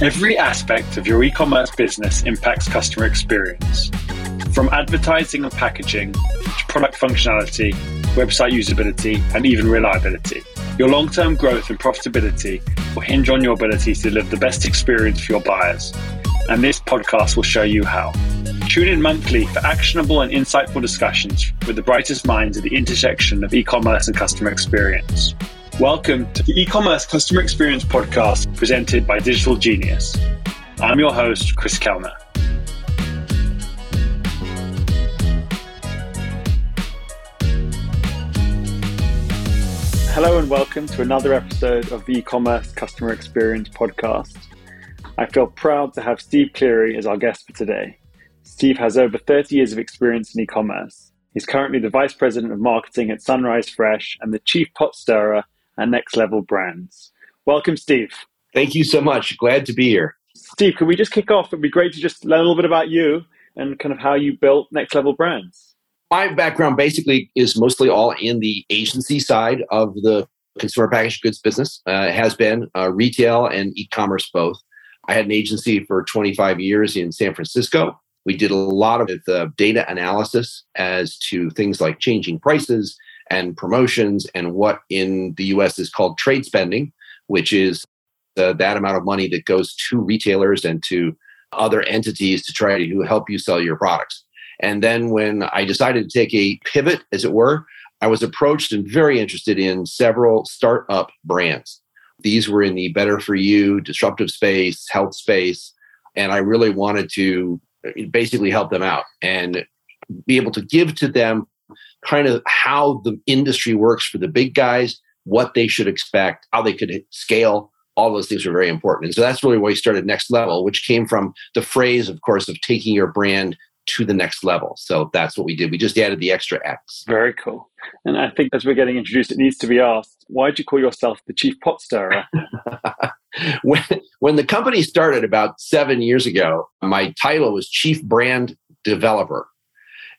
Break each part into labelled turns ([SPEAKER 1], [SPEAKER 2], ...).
[SPEAKER 1] Every aspect of your e commerce business impacts customer experience. From advertising and packaging to product functionality, website usability, and even reliability. Your long term growth and profitability will hinge on your ability to deliver the best experience for your buyers. And this podcast will show you how. Tune in monthly for actionable and insightful discussions with the brightest minds at the intersection of e commerce and customer experience. Welcome to the e commerce customer experience podcast presented by Digital Genius. I'm your host, Chris Kellner. Hello, and welcome to another episode of the e commerce customer experience podcast. I feel proud to have Steve Cleere as our guest for today. Steve has over 30 years of experience in e commerce. He's currently the Vice President of Marketing at Sunrise Fresh and the Chief Pot Stirrer and NexxtLevel Brands. Welcome, Steve.
[SPEAKER 2] Thank you so much. Glad to be here.
[SPEAKER 1] Steve, can we just kick off? It'd be great to just learn a little bit about you and kind of how you built NexxtLevel Brands.
[SPEAKER 2] My background basically is mostly all in the agency side of the consumer packaged goods business. Uh, it has been uh, retail and e-commerce both. I had an agency for 25 years in San Francisco. We did a lot of uh, data analysis as to things like changing prices, and promotions and what in the US is called trade spending, which is uh, that amount of money that goes to retailers and to other entities to try to help you sell your products. And then when I decided to take a pivot, as it were, I was approached and very interested in several startup brands. These were in the better for you, disruptive space, health space. And I really wanted to uh, basically help them out and be able to give to them kind of how the industry works for the big guys, what they should expect, how they could scale. All those things are very important. And so that's really why we started NexxtLevel, which came from the phrase, of course, of taking your brand to the next level. So that's what we did. We just added the extra X.
[SPEAKER 1] Very cool. And I think as we're getting introduced, it needs to be asked why did you call yourself the chief pot stirrer?
[SPEAKER 2] when, when the company started about seven years ago, my title was chief brand developer.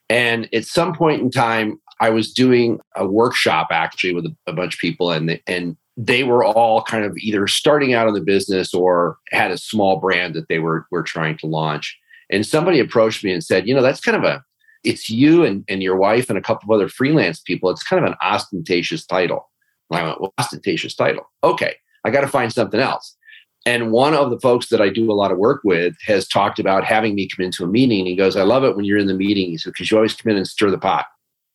[SPEAKER 2] And at some point in time, I was doing a workshop actually with a, a bunch of people, and they, and they were all kind of either starting out in the business or had a small brand that they were were trying to launch. And somebody approached me and said, you know, that's kind of a it's you and, and your wife and a couple of other freelance people. It's kind of an ostentatious title. And I went, well, ostentatious title. Okay, I got to find something else. And one of the folks that I do a lot of work with has talked about having me come into a meeting. He goes, I love it when you're in the meeting. because you always come in and stir the pot.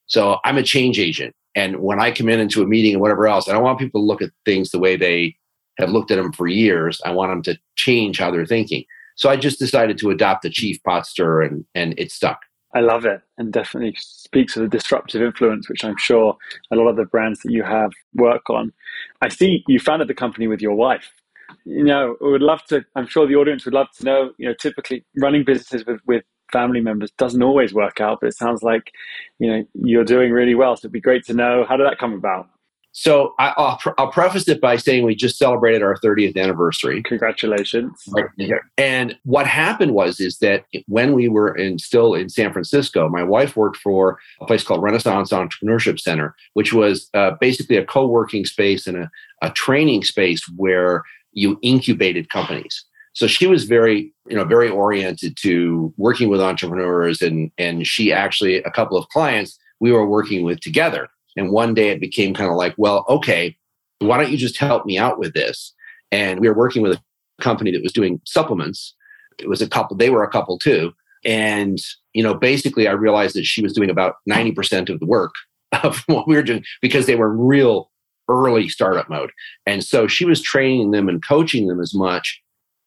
[SPEAKER 2] So I'm a change agent. And when I come in into a meeting and whatever else, I don't want people to look at things the way they have looked at them for years. I want them to change how they're thinking. So I just decided to adopt the chief pot stir and, and it stuck.
[SPEAKER 1] I love it and definitely speaks of the disruptive influence, which I'm sure a lot of the brands that you have work on. I see you founded the company with your wife you know, we would love to. I'm sure the audience would love to know. You know, typically running businesses with with family members doesn't always work out, but it sounds like you know you're doing really well. So it'd be great to know how did that come about.
[SPEAKER 2] So I, will I'll preface it by saying we just celebrated our 30th anniversary.
[SPEAKER 1] Congratulations!
[SPEAKER 2] And what happened was is that when we were in still in San Francisco, my wife worked for a place called Renaissance Entrepreneurship Center, which was uh, basically a co-working space and a, a training space where you incubated companies. So she was very, you know, very oriented to working with entrepreneurs and and she actually a couple of clients we were working with together. And one day it became kind of like, well, okay, why don't you just help me out with this? And we were working with a company that was doing supplements. It was a couple, they were a couple too. And, you know, basically I realized that she was doing about 90% of the work of what we were doing because they were real early startup mode. And so she was training them and coaching them as much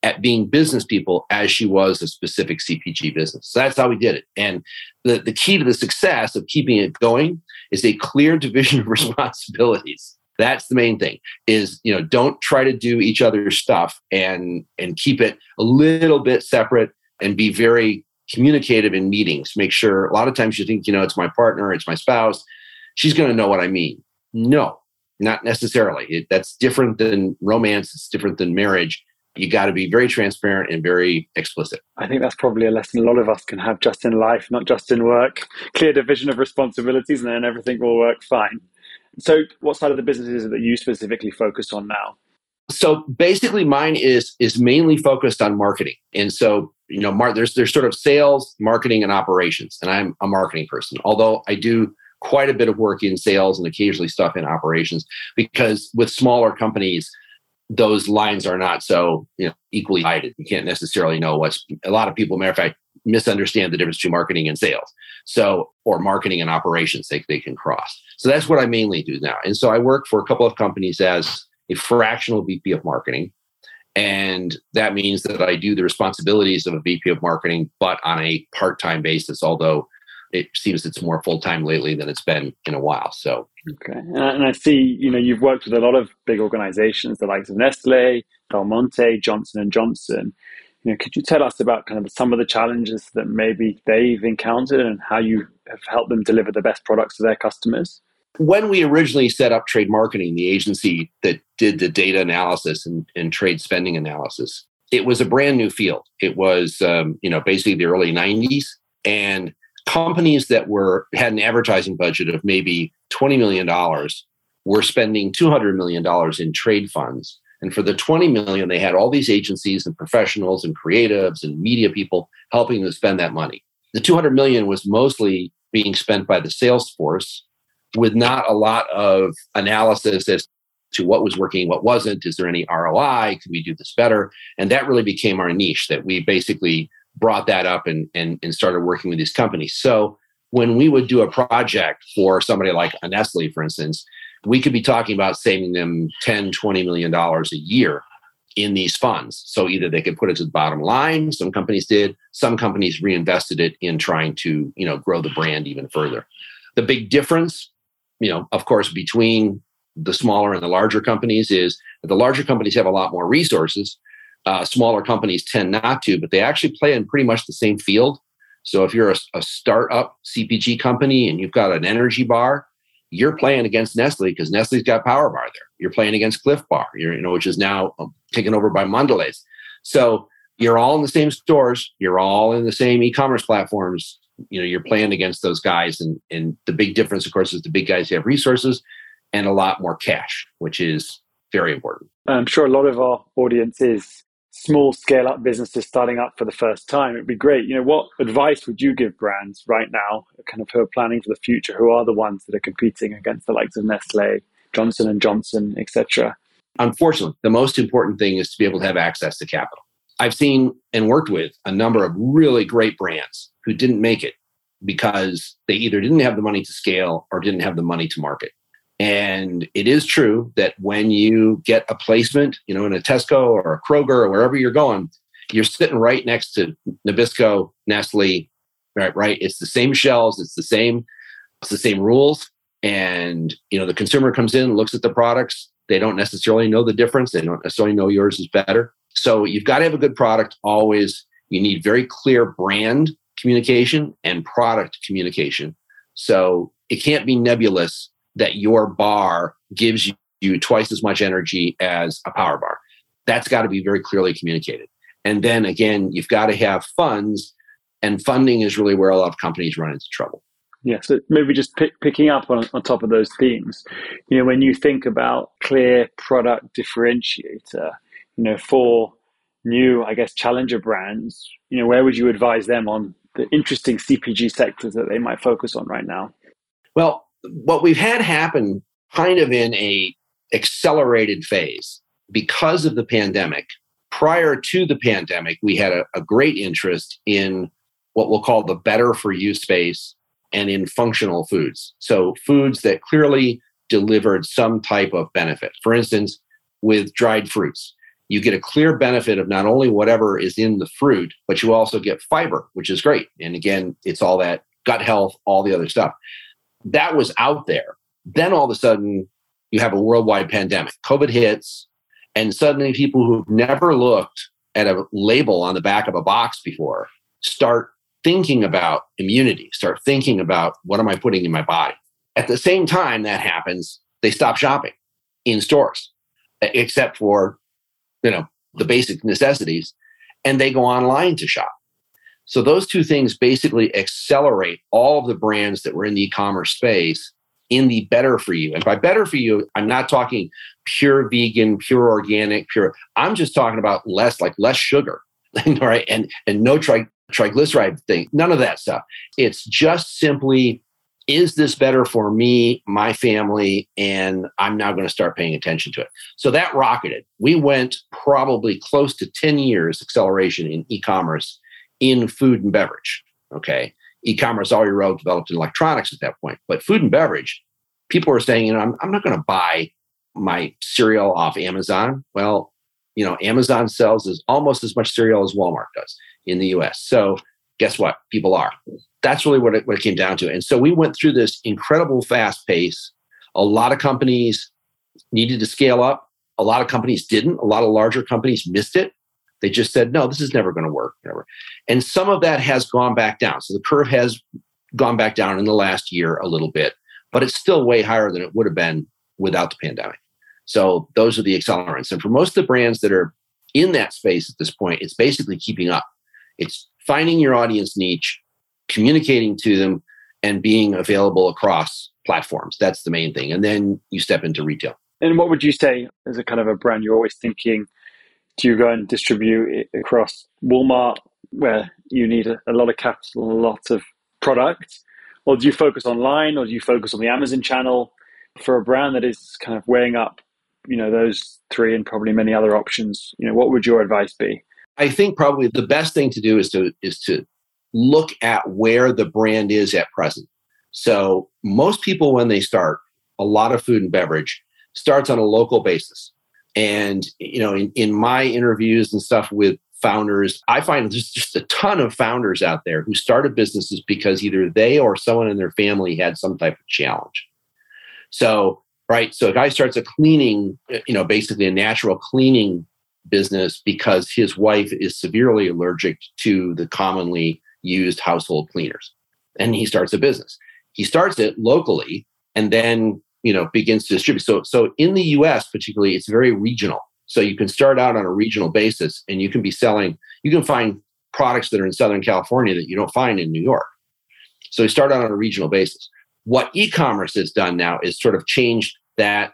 [SPEAKER 2] at being business people as she was a specific CPG business. So that's how we did it. And the, the key to the success of keeping it going is a clear division of responsibilities. That's the main thing is, you know, don't try to do each other's stuff and and keep it a little bit separate and be very communicative in meetings. Make sure a lot of times you think, you know, it's my partner, it's my spouse. She's going to know what I mean. No, not necessarily. It, that's different than romance. It's different than marriage. You got to be very transparent and very explicit.
[SPEAKER 1] I think that's probably a lesson a lot of us can have just in life, not just in work. Clear division of responsibilities, and then everything will work fine. So, what side of the business is it that you specifically focus on now?
[SPEAKER 2] So basically, mine is is mainly focused on marketing, and so you know, mar- there's there's sort of sales, marketing, and operations, and I'm a marketing person. Although I do quite a bit of work in sales and occasionally stuff in operations, because with smaller companies, those lines are not so you know equally divided. You can't necessarily know what's. A lot of people, matter of fact, misunderstand the difference between marketing and sales. So, or marketing and operations, they, they can cross. So that's what I mainly do now. And so I work for a couple of companies as a fractional VP of marketing. And that means that I do the responsibilities of a VP of marketing, but on a part time basis, although it seems it's more full time lately than it's been in a while. So,
[SPEAKER 1] okay. And I see, you know, you've worked with a lot of big organizations, the likes of Nestle, Del Monte, Johnson and Johnson. You know, could you tell us about kind of some of the challenges that maybe they've encountered and how you have helped them deliver the best products to their customers?
[SPEAKER 2] when we originally set up trade marketing, the agency that did the data analysis and, and trade spending analysis, it was a brand new field. It was, um, you know, basically the early 90s. And companies that were had an advertising budget of maybe $20 million were spending $200 million in trade funds. And for the 20 million, they had all these agencies and professionals and creatives and media people helping them spend that money. The 200 million was mostly being spent by the sales force with not a lot of analysis as to what was working, what wasn't. Is there any ROI? Can we do this better? And that really became our niche that we basically brought that up and, and, and started working with these companies. So when we would do a project for somebody like a Nestle, for instance, we could be talking about saving them 10, 20 million dollars a year in these funds. So either they could put it to the bottom line, some companies did, some companies reinvested it in trying to, you know, grow the brand even further. The big difference you know, of course, between the smaller and the larger companies is that the larger companies have a lot more resources. Uh, smaller companies tend not to, but they actually play in pretty much the same field. So if you're a, a startup CPG company and you've got an energy bar, you're playing against Nestle because Nestle's got Power Bar there. You're playing against Clif Bar, you know, which is now um, taken over by Mondelez. So you're all in the same stores. You're all in the same e-commerce platforms you know you're playing against those guys and and the big difference of course is the big guys have resources and a lot more cash which is very important
[SPEAKER 1] i'm sure a lot of our audience is small scale up businesses starting up for the first time it'd be great. You know what advice would you give brands right now kind of who are planning for the future who are the ones that are competing against the likes of nestle johnson and johnson etc
[SPEAKER 2] unfortunately the most important thing is to be able to have access to capital. I've seen and worked with a number of really great brands who didn't make it because they either didn't have the money to scale or didn't have the money to market. And it is true that when you get a placement, you know, in a Tesco or a Kroger or wherever you're going, you're sitting right next to Nabisco, Nestle, right? Right. It's the same shelves. It's the same. It's the same rules. And you know, the consumer comes in, looks at the products. They don't necessarily know the difference. They don't necessarily know yours is better. So you've got to have a good product always. You need very clear brand communication and product communication. So it can't be nebulous that your bar gives you, twice as much energy as a power bar. That's got to be very clearly communicated. And then again, you've got to have funds, and funding is really where a lot of companies run into trouble.
[SPEAKER 1] Yeah, so maybe just pick, picking up on, on top of those themes, you know, when you think about clear product differentiator, you know, for new, I guess, challenger brands, you know, where would you advise them on the interesting CPG sectors that they might focus on right now?
[SPEAKER 2] Well, what we've had happen kind of in a accelerated phase because of the pandemic. Prior to the pandemic, we had a, a great interest in what we'll call the better for you space and in functional foods. So, foods that clearly delivered some type of benefit. For instance, with dried fruits, you get a clear benefit of not only whatever is in the fruit, but you also get fiber, which is great. And again, it's all that gut health, all the other stuff. That was out there. Then all of a sudden, you have a worldwide pandemic. COVID hits, and suddenly people who've never looked at a label on the back of a box before start thinking about immunity, start thinking about what am I putting in my body. At the same time that happens, they stop shopping in stores, except for you know, the basic necessities, and they go online to shop. So those two things basically accelerate all of the brands that were in the e-commerce space in the better for you. And by better for you, I'm not talking pure vegan, pure organic, pure. I'm just talking about less like less sugar, right? And and no tri- triglyceride thing. None of that stuff. It's just simply is this better for me, my family, and I'm now going to start paying attention to it. So that rocketed. We went probably close to 10 years acceleration in e-commerce in food and beverage. Okay. E-commerce all already well developed in electronics at that point, but food and beverage, people were saying, you know, I'm, I'm not going to buy my cereal off Amazon. Well, you know, Amazon sells as almost as much cereal as Walmart does in the US. So guess what? People are. That's really what it, what it came down to. And so we went through this incredible fast pace. A lot of companies needed to scale up. A lot of companies didn't. A lot of larger companies missed it. They just said, no, this is never going to work. Never. And some of that has gone back down. So the curve has gone back down in the last year a little bit, but it's still way higher than it would have been without the pandemic. So those are the accelerants. And for most of the brands that are in that space at this point, it's basically keeping up. It's finding your audience niche, communicating to them, and being available across platforms. That's the main thing. And then you step into retail.
[SPEAKER 1] And what would you say as a kind of a brand you're always thinking, do you go and distribute it across Walmart where you need a, a lot of capital, a lot of product? Or do you focus online or do you focus on the Amazon channel for a brand that is kind of weighing up, you know, those three and probably many other options? You know, what would your advice be?
[SPEAKER 2] I think probably the best thing to do is to is to look at where the brand is at present. So most people when they start, a lot of food and beverage starts on a local basis. And you know, in, in my interviews and stuff with founders, I find there's just a ton of founders out there who started businesses because either they or someone in their family had some type of challenge. So, right, so a guy starts a cleaning, uh, you know, basically a natural cleaning business because his wife is severely allergic to the commonly used household cleaners. And he starts a business. He starts it locally and then, you know, begins to distribute. So so in the US particularly it's very regional. So you can start out on a regional basis and you can be selling you can find products that are in Southern California that you don't find in New York. So you start out on a regional basis. What e-commerce has done now is sort of changed that,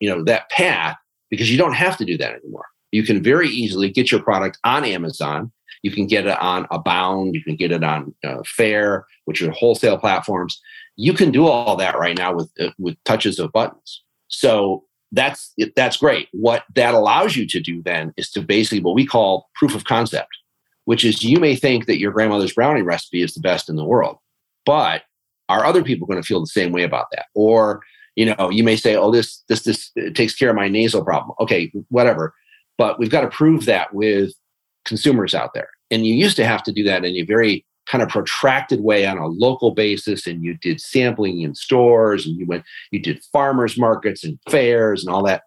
[SPEAKER 2] you know, that path because you don't have to do that anymore. You can very easily get your product on Amazon. You can get it on Abound. You can get it on uh, Faire, which are wholesale platforms. You can do all that right now with uh, with touches of buttons. So that's that's great. What that allows you to do then is to basically what we call proof of concept, which is you may think that your grandmother's brownie recipe is the best in the world, but are other people going to feel the same way about that? Or you know, you may say, "Oh, this this this takes care of my nasal problem." Okay, whatever. But we've got to prove that with consumers out there. And you used to have to do that in a very kind of protracted way on a local basis and you did sampling in stores and you went you did farmers markets and fairs and all that.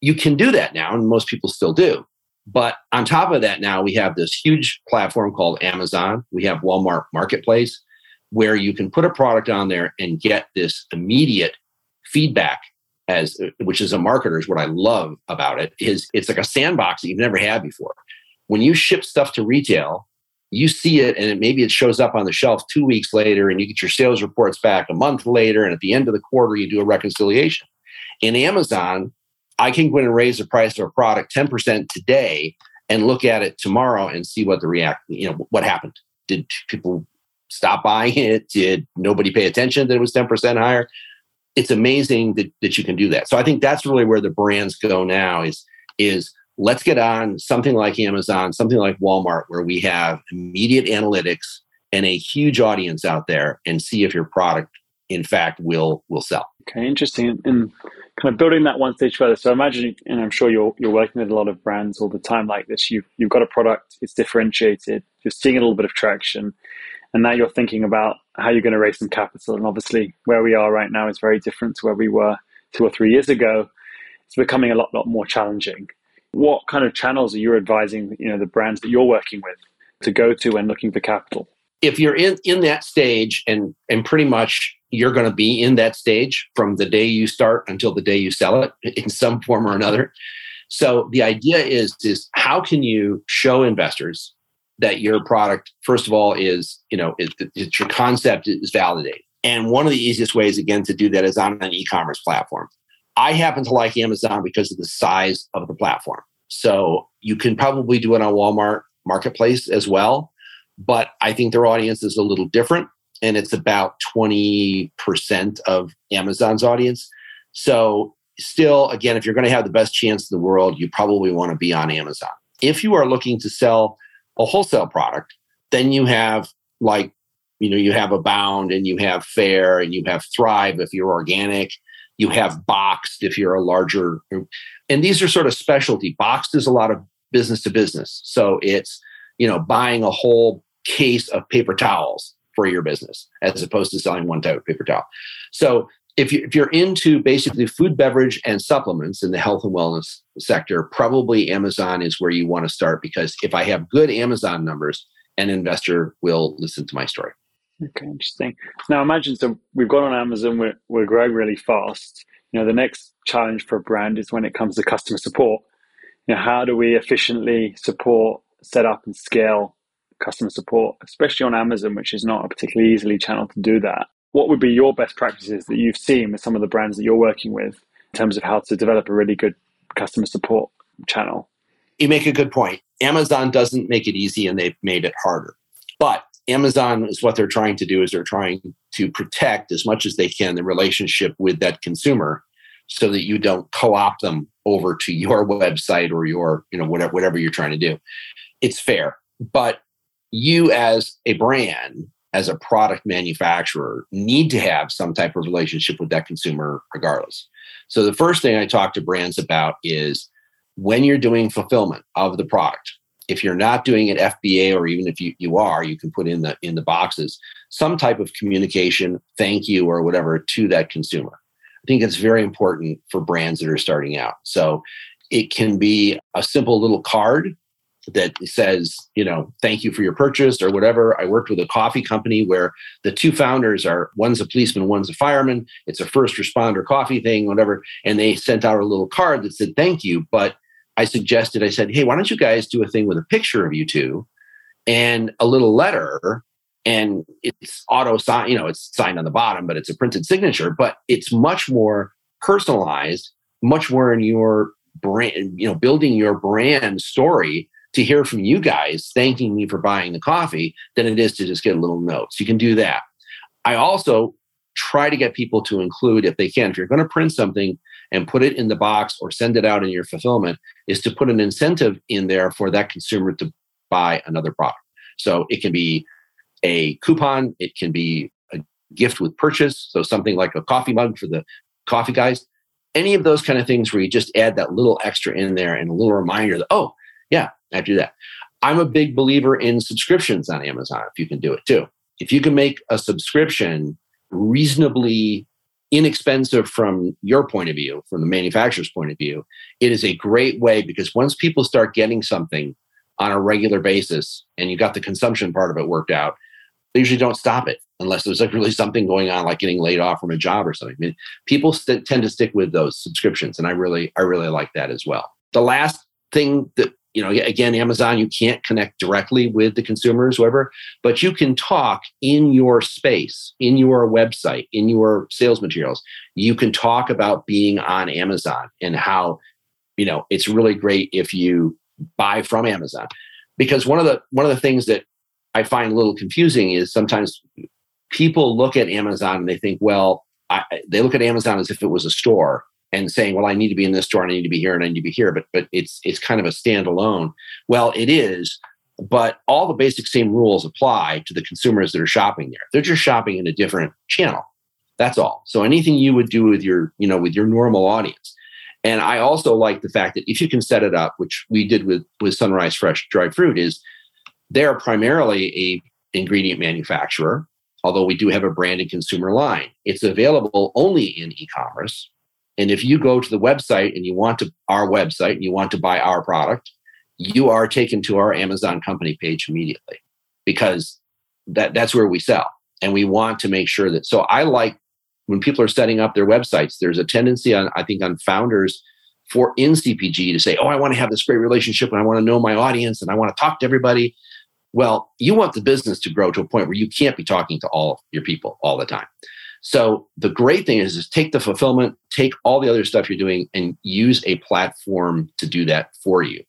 [SPEAKER 2] You can do that now and most people still do. But on top of that now we have this huge platform called amazon. We have walmart marketplace where you can put a product on there and get this immediate feedback as which is a marketer is what I love about it is it's like a sandbox that you've never had before. When you ship stuff to retail, you see it and it, maybe it shows up on the shelf two weeks later and you get your sales reports back a month later and at the end of the quarter you do a reconciliation. In Amazon, I can go in and raise the price of a product 10% today and look at it tomorrow and see what the react, you know, what happened. Did people stop buying it? Did nobody pay attention that it was 10% higher? it's amazing that, that you can do that. So I think that's really where the brands go now is, is let's get on something like Amazon, something like Walmart, where we have immediate analytics and a huge audience out there and see if your product in fact will will sell.
[SPEAKER 1] Okay, interesting. And kind of building that one stage further. So imagine, and I'm sure you're you're working with a lot of brands all the time like this. You've you've got a product, it's differentiated, you're seeing a little bit of traction, and now you're thinking about how you're going to raise some capital. And obviously, where we are right now is very different to where we were two or three years ago. It's becoming a lot, lot more challenging. What kind of channels are you advising, you know, the brands that you're working with to go to when looking for capital?
[SPEAKER 2] If you're in, in that stage and and pretty much you're going to be in that stage from the day you start until the day you sell it in some form or another. So the idea is is how can you show investors that your product, first of all, is you know is, is your concept is validated, And one of the easiest ways, again, to do that is on an e commerce platform. I happen to like Amazon because of the size of the platform. So you can probably do it on Walmart Marketplace as well. But I think their audience is a little different, and it's about 20% of Amazon's audience. So, still, again, if you're going to have the best chance in the world, you probably want to be on Amazon. If you are looking to sell a wholesale product, then you have like, you know, you have Abound and you have Faire and you have Thrive if you're organic you have boxed if you're a larger, and these are sort of specialty. Boxed is a lot of business to business. So it's, you know, buying a whole case of paper towels for your business as opposed to selling one type of paper towel. So if, you, if you're into basically food, beverage, and supplements in the health and wellness sector, probably Amazon is where you want to start because if I have good Amazon numbers, an investor will listen to my story.
[SPEAKER 1] Okay, interesting. Now imagine so we've got on Amazon, we're, we're growing really fast. You know, the next challenge for a brand is when it comes to customer support. You know, how do we efficiently support, set up and scale customer support, especially on Amazon, which is not a particularly easily channel to do that? What would be your best practices that you've seen with some of the brands that you're working with in terms of how to develop a really good customer support channel?
[SPEAKER 2] You make a good point. Amazon doesn't make it easy and they've made it harder. But Amazon is what they're trying to do is they're trying to protect as much as they can the relationship with that consumer so that you don't co-opt them over to your website or your, you know, whatever whatever you're trying to do. It's fair. But you as a brand, as a product manufacturer, need to have some type of relationship with that consumer regardless. So the first thing I talk to brands about is when you're doing fulfillment of the product, if you're not doing an FBA or even if you, you are, you can put in the in the boxes some type of communication, thank you or whatever to that consumer. I think it's very important for brands that are starting out. So it can be a simple little card that says, you know, thank you for your purchase or whatever. I worked with a coffee company where the two founders are one's a policeman, one's a fireman. It's a first responder coffee thing, whatever. And they sent out a little card that said thank you, but I suggested, I said, hey, why don't you guys do a thing with a picture of you two and a little letter? And it's auto sign, you know, it's signed on the bottom, but it's a printed signature, but it's much more personalized, much more in your brand, you know, building your brand story to hear from you guys thanking me for buying the coffee than it is to just get a little note. So you can do that. I also try to get people to include, if they can, if you're going to print something, and put it in the box or send it out in your fulfillment is to put an incentive in there for that consumer to buy another product. So it can be a coupon, it can be a gift with purchase, so something like a coffee mug for the coffee guys. Any of those kind of things where you just add that little extra in there and a little reminder that, oh, yeah, I do that. I'm a big believer in subscriptions on Amazon if you can do it too. If you can make a subscription reasonably inexpensive from your point of view, from the manufacturer's point of view, it is a great way because once people start getting something on a regular basis and you got the consumption part of it worked out, they usually don't stop it unless there's like really something going on, like getting laid off from a job or something. I mean, people st- tend to stick with those subscriptions, and I really, I really like that as well. The last thing that you know, again, Amazon, you can't connect directly with the consumers, whoever, but you can talk in your space, in your website, in your sales materials. You can talk about being on Amazon and how, you know, it's really great if you buy from Amazon. Because one of the one of the things that I find a little confusing is sometimes people look at Amazon and they think, well, I, they look at Amazon as if it was a store and saying, well, I need to be in this store and I need to be here and I need to be here, but but it's it's kind of a standalone. Well, it is, but all the basic same rules apply to the consumers that are shopping there. They're just shopping in a different channel. That's all. So anything you would do with your, you know, with your normal audience. And I also like the fact that if you can set it up, which we did with with Sunrise Fresh dried fruit, is they're primarily a ingredient manufacturer, although we do have a branded consumer line. It's available only in e-commerce and if you go to the website and you want to our website and you want to buy our product, you are taken to our Amazon company page immediately because that that's where we sell. And we want to make sure that so I like when people are setting up their websites, there's a tendency on I think on founders for in CPG to say, "Oh, I want to have this great relationship and I want to know my audience and I want to talk to everybody." Well, you want the business to grow to a point where you can't be talking to all your people all the time. So the great thing is, is take the fulfillment, take all the other stuff you're doing, and use a platform to do that for you.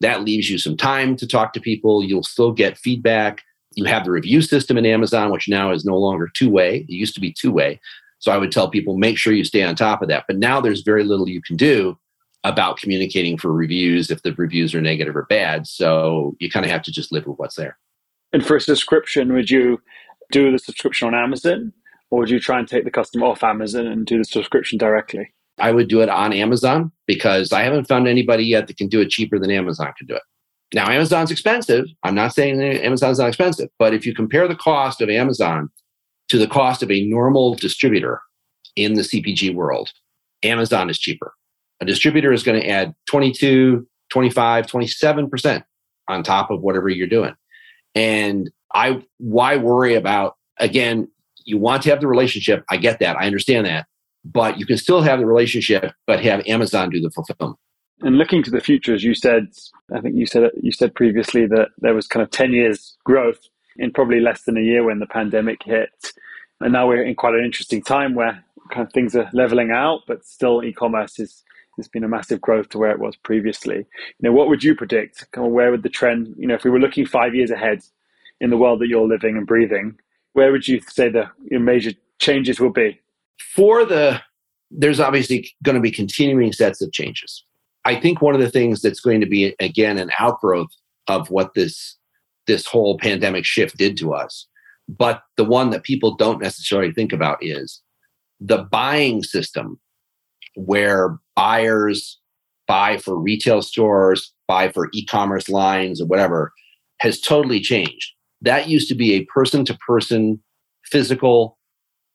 [SPEAKER 2] That leaves you some time to talk to people. You'll still get feedback. You have the review system in Amazon, which now is no longer two way. It used to be two way. So I would tell people make sure you stay on top of that. But now there's very little you can do about communicating for reviews if the reviews are negative or bad. So you kind of have to just live with what's there.
[SPEAKER 1] And for a subscription, would you do the subscription on Amazon or would you try and take the customer off Amazon and do the subscription directly?
[SPEAKER 2] I would do it on Amazon because I haven't found anybody yet that can do it cheaper than Amazon can do it. Now, Amazon's expensive. I'm not saying Amazon's not expensive, but if you compare the cost of Amazon to the cost of a normal distributor in the CPG world, Amazon is cheaper. A distributor is going to add 22, 25, 27% on top of whatever you're doing. And I why worry about again, you want to have the relationship. I get that. I understand that. But you can still have the relationship, but have Amazon do the fulfillment.
[SPEAKER 1] And looking to the future, as you said, I think you said you said previously that there was kind of 10 years growth in probably less than a year when the pandemic hit. And now we're in quite an interesting time where kind of things are leveling out, but still e-commerce is has been a massive growth to where it was previously. You know, what would you predict? Kind of where would the trend, you know, if we were looking five years ahead in the world that you're living and breathing, where would you say the major changes will be?
[SPEAKER 2] For the there's obviously going to be continuing sets of changes. I think one of the things that's going to be again an outgrowth of what this this whole pandemic shift did to us, but the one that people don't necessarily think about is the buying system where buyers buy for retail stores, buy for e-commerce lines or whatever has totally changed. That used to be a person to person physical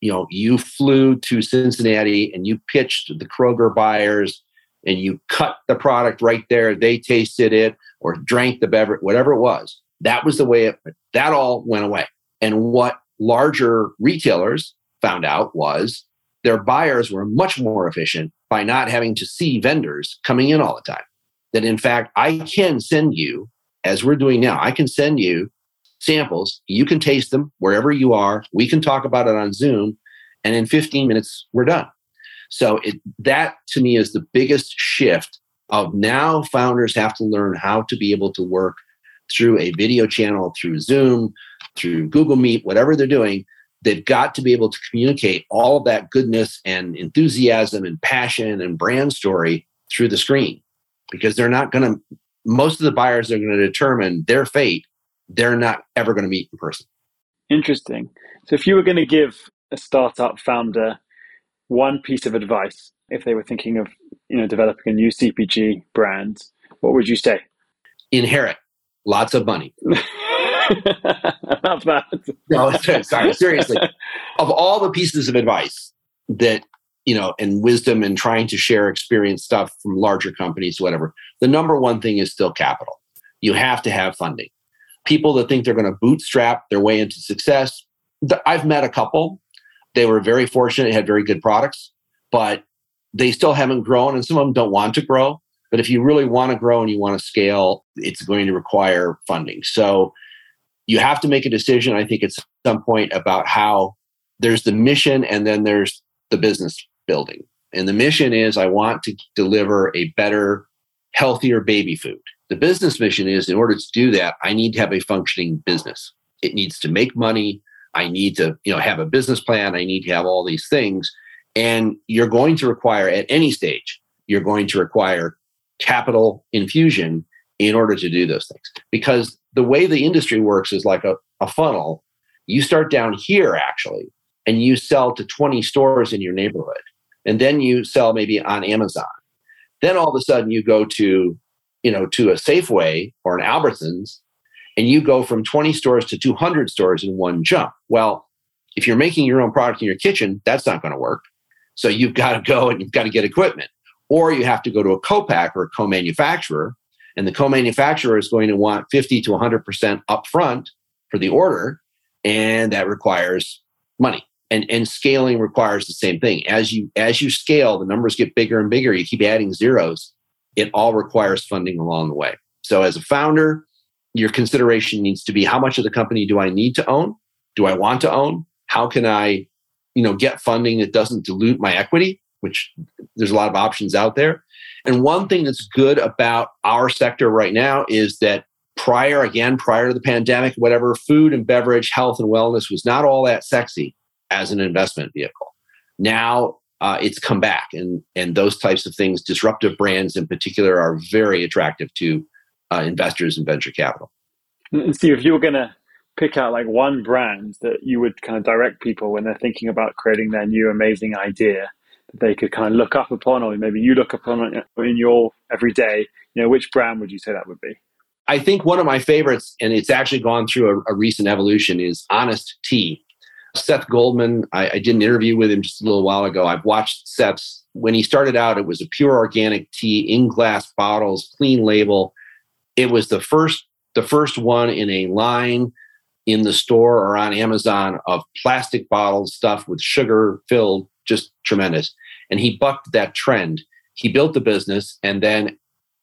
[SPEAKER 2] you know you flew to cincinnati and you pitched the kroger buyers and you cut the product right there. They tasted it or drank the beverage whatever it was. That was the way it that all went away. And what larger retailers found out was their buyers were much more efficient by not having to see vendors coming in all the time. That in fact i can send you as we're doing now i can send you samples. You can taste them wherever you are. We can talk about it on zoom and in 15 minutes we're done. So it, that to me is the biggest shift of now founders have to learn how to be able to work through a video channel through zoom through google meet whatever they're doing. They've got to be able to communicate all of that goodness and enthusiasm and passion and brand story through the screen because they're not going to most of the buyers are going to determine their fate they're not ever going to meet in person
[SPEAKER 1] interesting so if you were going to give a startup founder one piece of advice if they were thinking of you know developing a new CPG brand, what would you say?
[SPEAKER 2] Inherit lots of money.
[SPEAKER 1] Not bad.
[SPEAKER 2] no, sorry, seriously. of all the pieces of advice that you know, and wisdom and trying to share experience stuff from larger companies, whatever, the number one thing is still capital. You have to have funding. People that think they're going to bootstrap their way into success. I've met a couple they were very fortunate, had very good products, but they still haven't grown, and some of them don't want to grow. But if you really want to grow and you want to scale, it's going to require funding. So you have to make a decision, I think, at some point about how there's the mission and then there's the business building. And the mission is I want to deliver a better, healthier baby food. The business mission is in order to do that, I need to have a functioning business. It needs to make money. I need to, you know, have a business plan. I need to have all these things. And you're going to require at any stage, you're going to require capital infusion in order to do those things. Because the way the industry works is like a, a funnel. You start down here actually, and you sell to 20 stores in your neighborhood. And then you sell maybe on Amazon. Then all of a sudden you go to, you know, to a Safeway or an Albertsons and you go from 20 stores to 200 stores in one jump. Well, if you're making your own product in your kitchen, that's not going to work. So you've got to go and you've got to get equipment. Or you have to go to a co-pack or a co-manufacturer, and the co-manufacturer is going to want 50 to 100% upfront for the order, and that requires money. And, and scaling requires the same thing. As you as you scale, the numbers get bigger and bigger. You keep adding zeros. It all requires funding along the way. So as a founder, your consideration needs to be how much of the company do I need to own? Do I want to own? How can I, you know, get funding that doesn't dilute my equity, which there's a lot of options out there. And one thing that's good about our sector right now is that prior, again, prior to the pandemic, whatever food and beverage, health and wellness was not all that sexy as an investment vehicle. Now uh, it's come back, and and those types of things, disruptive brands in particular, are very attractive to uh, investors in venture capital.
[SPEAKER 1] And Steve, if you were going to pick out like one brand that you would kind of direct people when they're thinking about creating their new amazing idea that they could kind of look up upon, or maybe you look upon in your everyday, you know, which brand would you say that would be?
[SPEAKER 2] I think one of my favorites, and it's actually gone through a, a recent evolution, is Honest Tea. Seth Goldman, I, I, did an interview with him just a little while ago. I've watched Seth's. When he started out, it was a pure organic tea in glass bottles, clean label. It was the first, the first one in a line in the store or on Amazon of plastic bottles stuff with sugar filled, just tremendous. And he bucked that trend. He built the business, and then,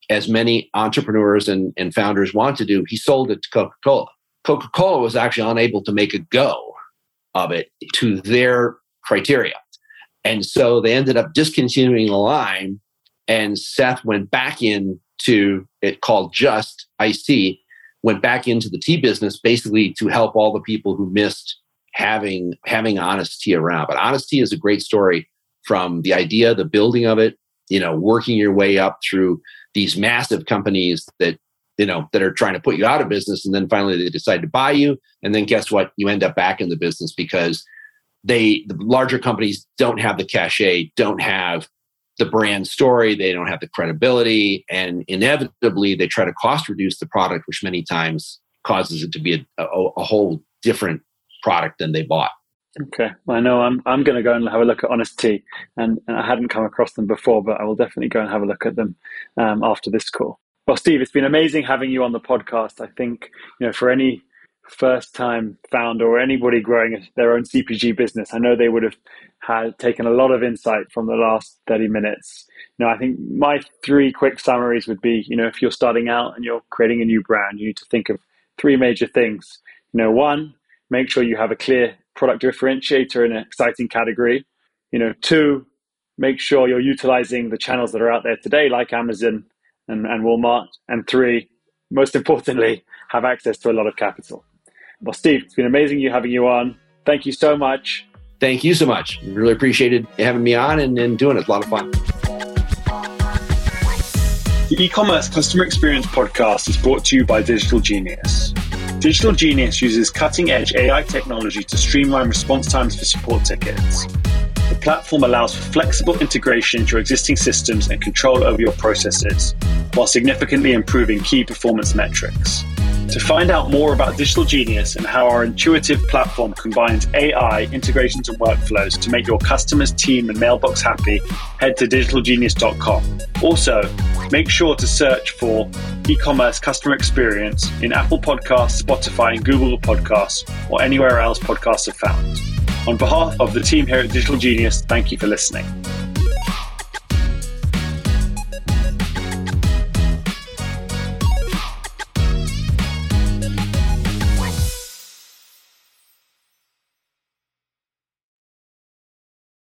[SPEAKER 2] as many entrepreneurs and, and founders want to do, he sold it to Coca Cola. Coca Cola was actually unable to make a go of it to their criteria. And so they ended up discontinuing the line, and Seth went back into it called Just Ice Tea, went back into the tea business basically to help all the people who missed having having honest tea around. But honest tea is a great story from the idea, the building of it, you know, working your way up through these massive companies that you know that are trying to put you out of business and then finally they decide to buy you and then guess what you end up back in the business because they the larger companies don't have the cachet don't have the brand story, they don't have the credibility, and inevitably they try to cost reduce the product, which many times causes it to be a, a, a whole different product than they bought.
[SPEAKER 1] Okay, well, I know I'm I'm going to go and have a look at Honest Tea, and, and, I hadn't come across them before, but I will definitely go and have a look at them um, after this call. Well, Steve, it's been amazing having you on the podcast. I think you know for any first time founder or anybody growing their own CPG business, I know they would have had taken a lot of insight from the last 30 minutes. You know, I think my three quick summaries would be, you know, if you're starting out and you're creating a new brand, you need to think of three major things. You know, one, make sure you have a clear product differentiator in an exciting category. You know, two, make sure you're utilizing the channels that are out there today, like Amazon and, and Walmart. And three, most importantly, have access to a lot of capital. Well, Steve, it's been amazing you having you on. Thank you so much.
[SPEAKER 2] Thank you so much. Really appreciated having me on and, and doing it. A lot of fun.
[SPEAKER 1] The e-commerce customer experience podcast is brought to you by Digital Genius. Digital Genius uses cutting-edge AI technology to streamline response times for support tickets. The platform allows for flexible integration into your existing systems and control over your processes, while significantly improving key performance metrics. To find out more about Digital Genius and how our intuitive platform combines AI, integrations, and workflows to make your customers, team, and mailbox happy, head to digitalgenius.com. Also, make sure to search for e commerce customer experience in Apple Podcasts, Spotify, and Google Podcasts, or anywhere else podcasts are found. On behalf of the team here at Digital Genius, thank you for listening.